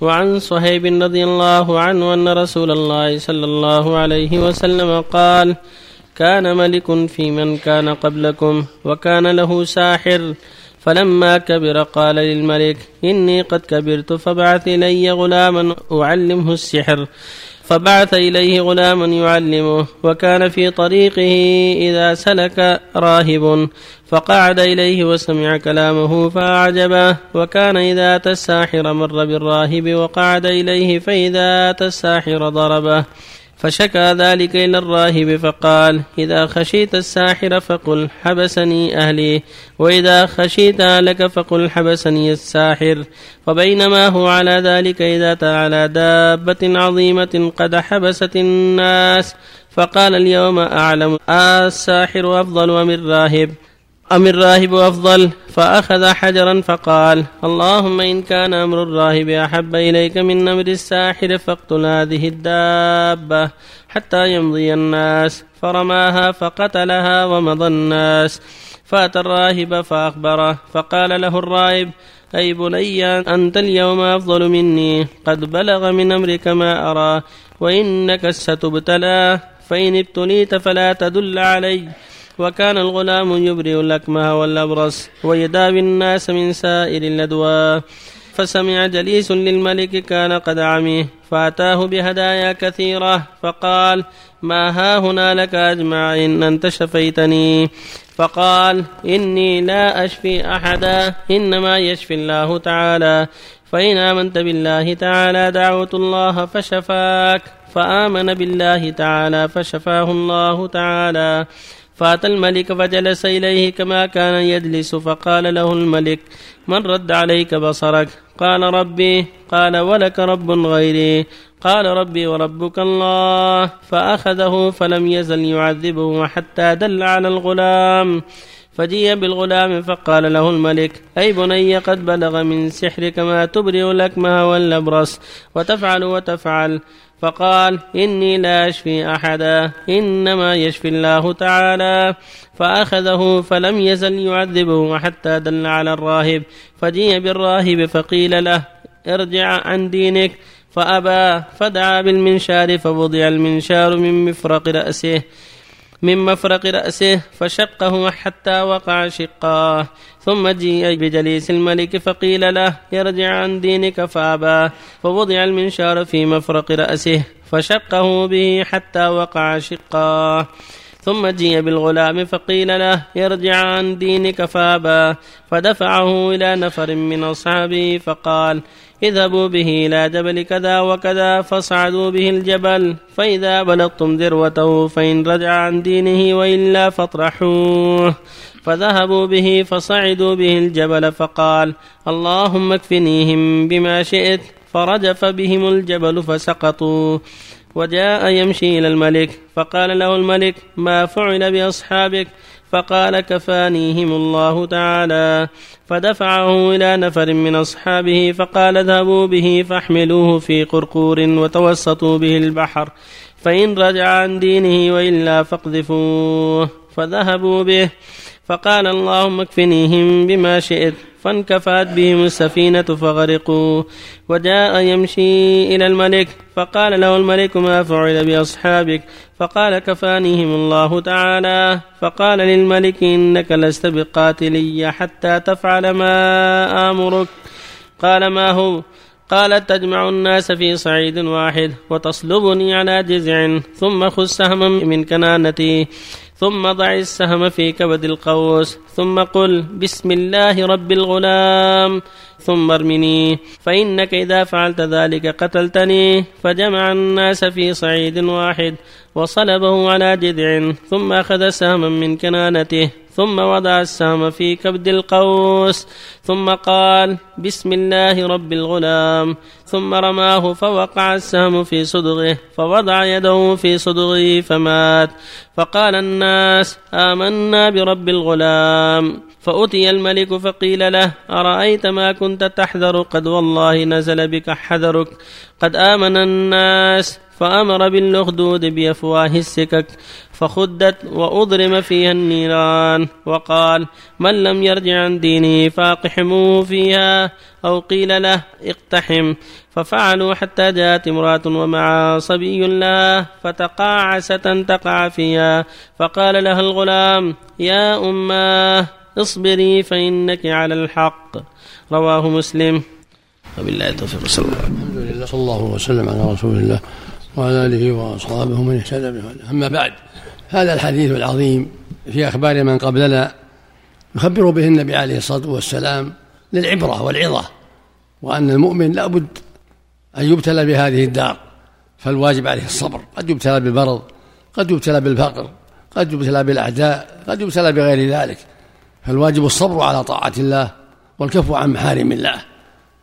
وعن صهيب رضي الله عنه أن رسول الله صلى الله عليه وسلم قال كان ملك في من كان قبلكم وكان له ساحر فلما كبر قال للملك إني قد كبرت فبعث إلي غلاما أعلمه السحر. فبعث إليه غلاما يعلمه وكان في طريقه إذا سلك راهب فقعد إليه وسمع كلامه فأعجبه وكان إذا أتى الساحر مر بالراهب وقعد إليه فإذا أتى الساحر ضربه. فشكى ذلك إلى الراهب فقال إذا خشيت الساحر فقل حبسني أهلي وإذا خشيت أهلك فقل حبسني الساحر. فبينما هو على ذلك إذا أتى على دابة عظيمة قد حبست الناس فقال اليوم أعلم الساحر أفضل أم الراهب. أم الراهب أفضل؟ فأخذ حجرا فقال اللهم إن كان أمر الراهب أحب إليك من أمر الساحر فاقتل هذه الدابة حتى يمضي الناس. فرماها فقتلها ومضى الناس. فأتى الراهب فأخبره فقال له الراهب أي بني أنت اليوم أفضل مني؟ قد بلغ من أمرك ما أرى وإنك ستبتلى. فإن ابتليت فلا تدل علي. وكان الغلام يبرئ الأكمه والأبرص ويداوي الناس من سائر الأدواء فسمع جليس للملك كان قد عميه فأتاه بهدايا كثيرة فقال ما ها هنا لك أجمع إن أنت شفيتني. فقال إني لا أشفي أحدا إنما يشفي الله تعالى فإن آمنت بالله تعالى دعوت الله فشفاك فآمن بالله تعالى فشفاه الله تعالى. فأتى الملك فجلس إليه كما كان يجلس فقال له الملك من رد عليك بصرك؟ قال ربي. قال ولك رب غيري. قال ربي وربك الله. فأخذه فلم يزل يعذبه حتى دل على الغلام. فجيء بالغلام فقال له الملك أي بني قد بلغ من سحرك ما تبرئ الأكمه والأبرص وتفعل وتفعل. فقال إني لا أشفي أحدا إنما يشفي الله تعالى. فأخذه فلم يزل يعذبه حتى دل على الراهب. فجيء بالراهب فقيل له ارجع عن دينك. فأبى فدعا بالمنشار فوضع المنشار من مفرق رأسه. من مفرق رأسه فشقه حتى وقع شقاه ثم جيء بجليس الملك فقيل له يرجع عن دينك فأبى. فوضع المنشار في مفرق رأسه فشقه به حتى وقع شقاه. ثم جيء بالغلام فقيل له يرجع عن دينك فابى فدفعه إلى نفر من أصحابه فقال اذهبوا به إلى جبل كذا وكذا فاصعدوا به الجبل فإذا بلغتم ذروته فإن رجع عن دينه وإلا فاطرحوه. فذهبوا به فصعدوا به الجبل فقال اللهم اكفنيهم بما شئت. فرجف بهم الجبل فسقطوا. وجاء يمشي إلى الملك فقال له الملك ما فعل بأصحابك؟ فقال كفانيهم الله تعالى. فدفعه إلى نفر من أصحابه فقال اذهبوا به فاحملوه في قرقور وتوسطوا به البحر فإن رجع عن دينه وإلا فاقذفوه. فذهبوا به فقال اللهم اكفنيهم بما شئت فانكفأت بهم السفينة فغرقوا. وجاء يمشي إلى الملك فقال له الملك ما فعل بأصحابك؟ فقال كفانيهم الله تعالى. فقال للملك إنك لست بقاتلي حتى تفعل ما آمرك. قال ما هو؟ قالت تجمع الناس في صعيد واحد وتصلبني على جزع ثم خذ سهما من كنانتي. ثم ضع السهم في كبد القوس ثم قل بسم الله رب الغلام ثم ارمني فإنك إذا فعلت ذلك قتلتني فجمع الناس في صعيد واحد وصلبه على جذع ثم أخذ سهما من كنانته. ثم وضع السهم في كبد القوس ثم قال بسم الله رب الغلام. ثم رماه فوقع السهم في صدغه فوضع يده في صدغه فمات. فقال الناس آمنا برب الغلام. فأتي الملك فقيل له أرأيت ما كنت تحذر؟ قد والله نزل بك حذرك. قد آمن الناس فأمر بالأخدود بأفواه السكك فخدت وأضرم فيها النيران وقال من لم يرجع عن دينه فاقحموه فيها أو قيل له اقتحم ففعلوا حتى جاءت امرأة ومعها صبي له فتقاعست أن تقع فيها فقال لها الغلام يا أماه اصبري فإنك على الحق رواه مسلم. وبالله التوفيق صلى الله الحمد لله صلى الله وسلم على رسول الله. وعلى آله وأصحابه من اهتدى بهذا أما بعد هذا الحديث العظيم في أخبار من قبلنا يخبر به النبي عليه الصلاة والسلام للعبرة والعظة وأن المؤمن لابد أن يبتلى بهذه الدار. فالواجب عليه الصبر. قد يبتلى بالمرض قد يبتلى بالفقر قد يبتلى بالأعداء قد يبتلى بغير ذلك. فالواجب الصبر على طاعة الله والكف عن محارم الله.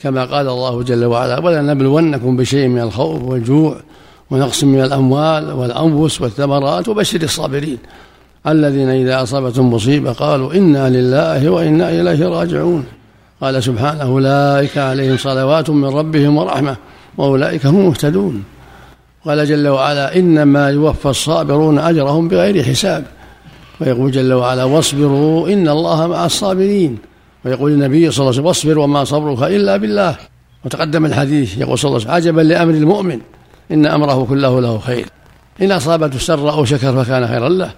كما قال الله جل وعلا ولنبلونكم بشيء من الخوف والجوع ونقص من الأموال والأنفس والثمرات وبشر الصابرين. الذين إذا أصابتهم مصيبة قالوا إنا لله وإنا إليه راجعون. قال سبحانه أولئك عليهم صلوات من ربهم ورحمة وأولئك هم المهتدون. قال جل وعلا إنما يوفى الصابرون أجرهم بغير حساب. ويقول جل وعلا واصبروا إن الله مع الصابرين. ويقول النبي صلى الله عليه وسلم واصبر وما صبرك إلا بالله. وتقدم الحديث يقول صلى الله عليه وسلم عجبا لأمر المؤمن. إن أمره كله له خير. إن أصابته سراء شكر فكان خيرا له.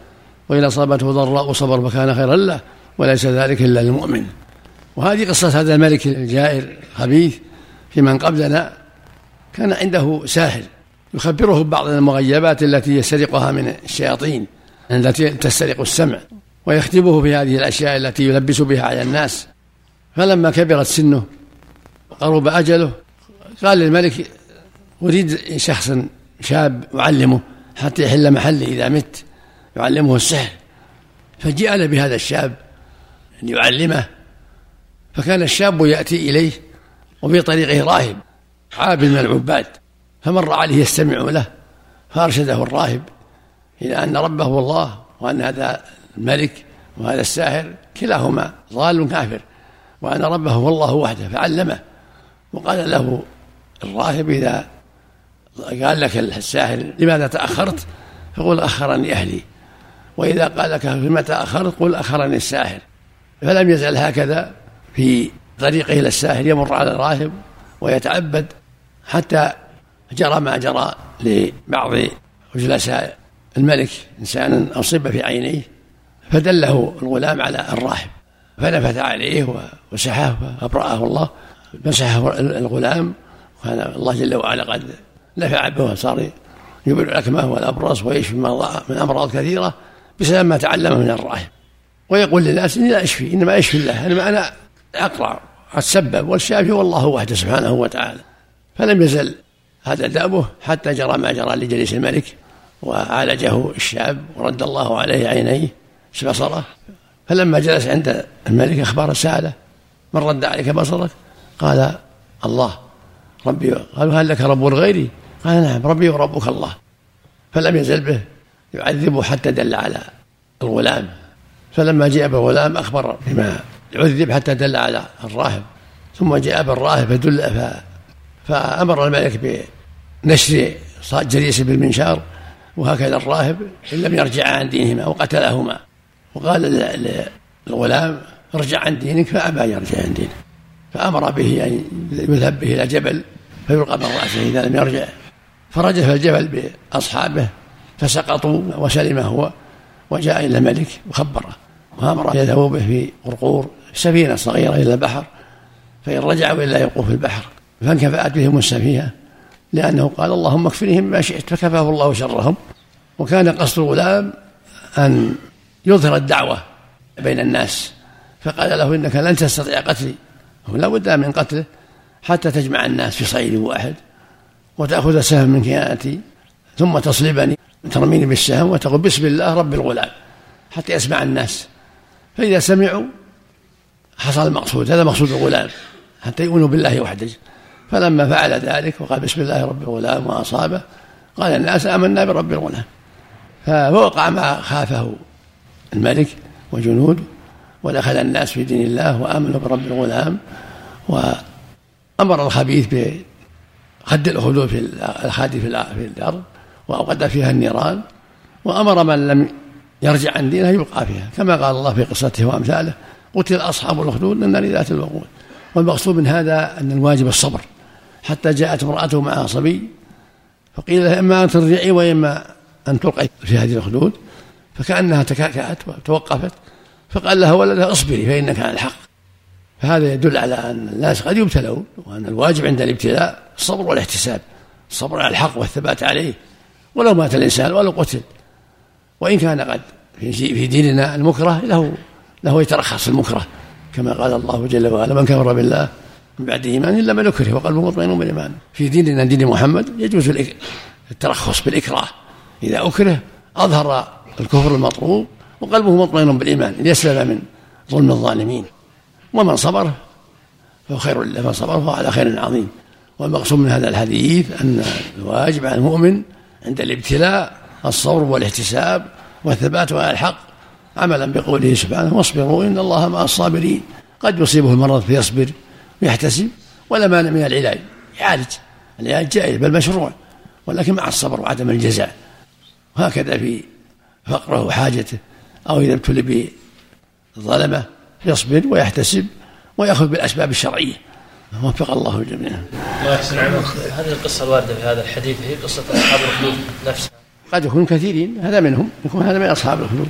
وإن أصابته ضراء صبر فكان خيرا له. وليس ذلك إلا للمؤمن. وهذه قصة هذا الملك الجائر خبيث في من قبلنا كان عنده ساحر يخبره ببعض المغيبات التي يسترقها من الشياطين التي تسترق السمع ويختبه في هذه الأشياء التي يلبس بها على الناس. فلما كبرت سنه وقرب أجله قال للملك أريد شخصا شاب أعلمه حتى يحل محلي إذا مت يعلمه السحر. فجاء بهذا الشاب أن يعلمه. فكان الشاب يأتي إليه وفي طريقه راهب عابد من العباد. فمر عليه يستمع له فأرشده الراهب إلى أن ربه الله وأن هذا الملك وهذا الساحر كلاهما ضال كافر وأن ربه هو الله وحده فعلمه. وقال له الراهب إذا قال لك الساحر لماذا تأخرت؟ فقل أخرني أهلي. وإذا قال لك لما تأخرت؟ قل أخرني الساحر. فلم يزل هكذا في طريقه إلى الساحر يمر على الراهب ويتعبد حتى جرى ما جرى لبعض جلساء الملك إنسان أصيب في عينيه فدله الغلام على الراهب فنفث عليه وسحاه فأبرأه الله مسحه الغلام وكان الله جل وعلا قد نفع به وصار يبر الأكمه والأبرص ويشفي من أمراض كثيرة بسبب ما تعلمه من الراهب ويقول للناس إني لا أشفي إنما أشفي الله إنما أنا أقرأ أتسبب والشافي والله وحده سبحانه وتعالى. فلم يزل هذا دأبه حتى جرى ما جرى لجليس الملك وعالجه الشاب ورد الله عليه عينيه بصره فلما جلس عند الملك أخبار سأله من رد عليك بصرك؟ قال الله ربي قالوا هل لك رب غيري؟ قال نعم ربي وربك الله. فلم يزل به يعذبه حتى دل على الغلام. فلما جاء بالغلام أخبر بما عذب حتى دل على الراهب. ثم جاء بالراهب فدل ف... فأمر الملك بنشر جريس بالمنشار وهكذا الراهب إن لم يرجع عن دينهما وقتلهما. وقال للغلام ارجع عن دينك فأبى يرجع عن دينه. فأمر به أن يذهب به إلى جبل فيلقى من رأسه إذا لم يرجع. فرجف الجبل بأصحابه فسقطوا وسلم هو وجاء إلى الملك وخبره وأمر يذهبوا به في قرقور سفينة صغيرة إلى البحر فإن رجعوا إلا يلقوا في البحر فانكفأت بهم السفينة لأنه قال اللهم اكفنهم ما شئت فكفاه الله شرهم وكان قصد الغلام أن يظهر الدعوة بين الناس فقال له إنك لن تستطيع قتلي لا بد من قتله حتى تجمع الناس في صعيد واحد. وتأخذ سهم من كيانتي ثم تصلبني ترميني بالسهم وتقول بسم الله رب الغلام حتى يسمع الناس. فإذا سمعوا حصل المقصود هذا مقصود الغلام حتى يؤمنوا بالله وحده. فلما فعل ذلك وقال بسم الله رب الغلام وأصابه قال الناس آمنا برب الغلام. فوقع ما خافه الملك وجنوده ودخل الناس في دين الله وآمنوا برب الغلام وأمر الخبيث بخد الأخدود في الخادي في الأرض وأوقد فيها النيران وأمر من لم يرجع عن دينه يبقى فيها. كما قال الله في قصته وأمثاله قتل أصحاب الأخدود من نار ذات الوقود. والمقصود من هذا أن الواجب الصبر. حتى جاءت امرأته معها صبي فقيل لها إما أن ترجعي وإما أن تلقي في هذه الخدود فكأنها تكاكأت وتوقفت فقال لها ولدها اصبري فإنك على الحق. فهذا يدل على أن الناس قد يبتلون وأن الواجب عند الابتلاء الصبر والاحتساب. الصبر على الحق والثبات عليه. ولو مات الإنسان ولو قتل. وإن كان قد في ديننا المكره له له يترخص المكره. كما قال الله جل وعلا من كفر بالله من بعد إيمان إلا من أكره وقلبه مطمئن بالإيمان. في ديننا دين محمد يجوز الترخص بالإكراه. إذا أكره أظهر الكفر المطلوب وقلبه مطمئن بالإيمان. ليسلم من ظلم الظالمين. ومن صبر فهو خير له من صبر فهو على خير عظيم. والمقصود من هذا الحديث أن الواجب على المؤمن عند الابتلاء الصبر والاحتساب والثبات على الحق عملا بقوله سبحانه واصبروا إن الله مع الصابرين. قد يصيبه المرض فيصبر ويحتسب ولا مانع من العلاج. يعالج. العلاج جائز بل مشروع ولكن مع الصبر وعدم الجزاء. وهكذا في فقره وحاجته أو إذا ابتلي بظلمة يصبر ويحتسب ويأخذ بالأسباب الشرعية. وفق الله الجميع. الله يحسن هذه القصة الواردة في هذا الحديث هي قصة أصحاب الخلود نفسها. قد يكون كثيرين هذا منهم. يكون هذا من أصحاب الخلود.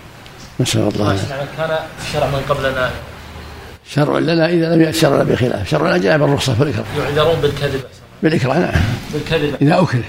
نسأل الله. كان في شرع من قبلنا. شرع لنا إذا لم يأتي شرعنا بخلاف. شرعنا جاء بالرخصة في الإكراه يعذرون بالكذب. بالإكراه نعم. بالكذب. إذا أكره.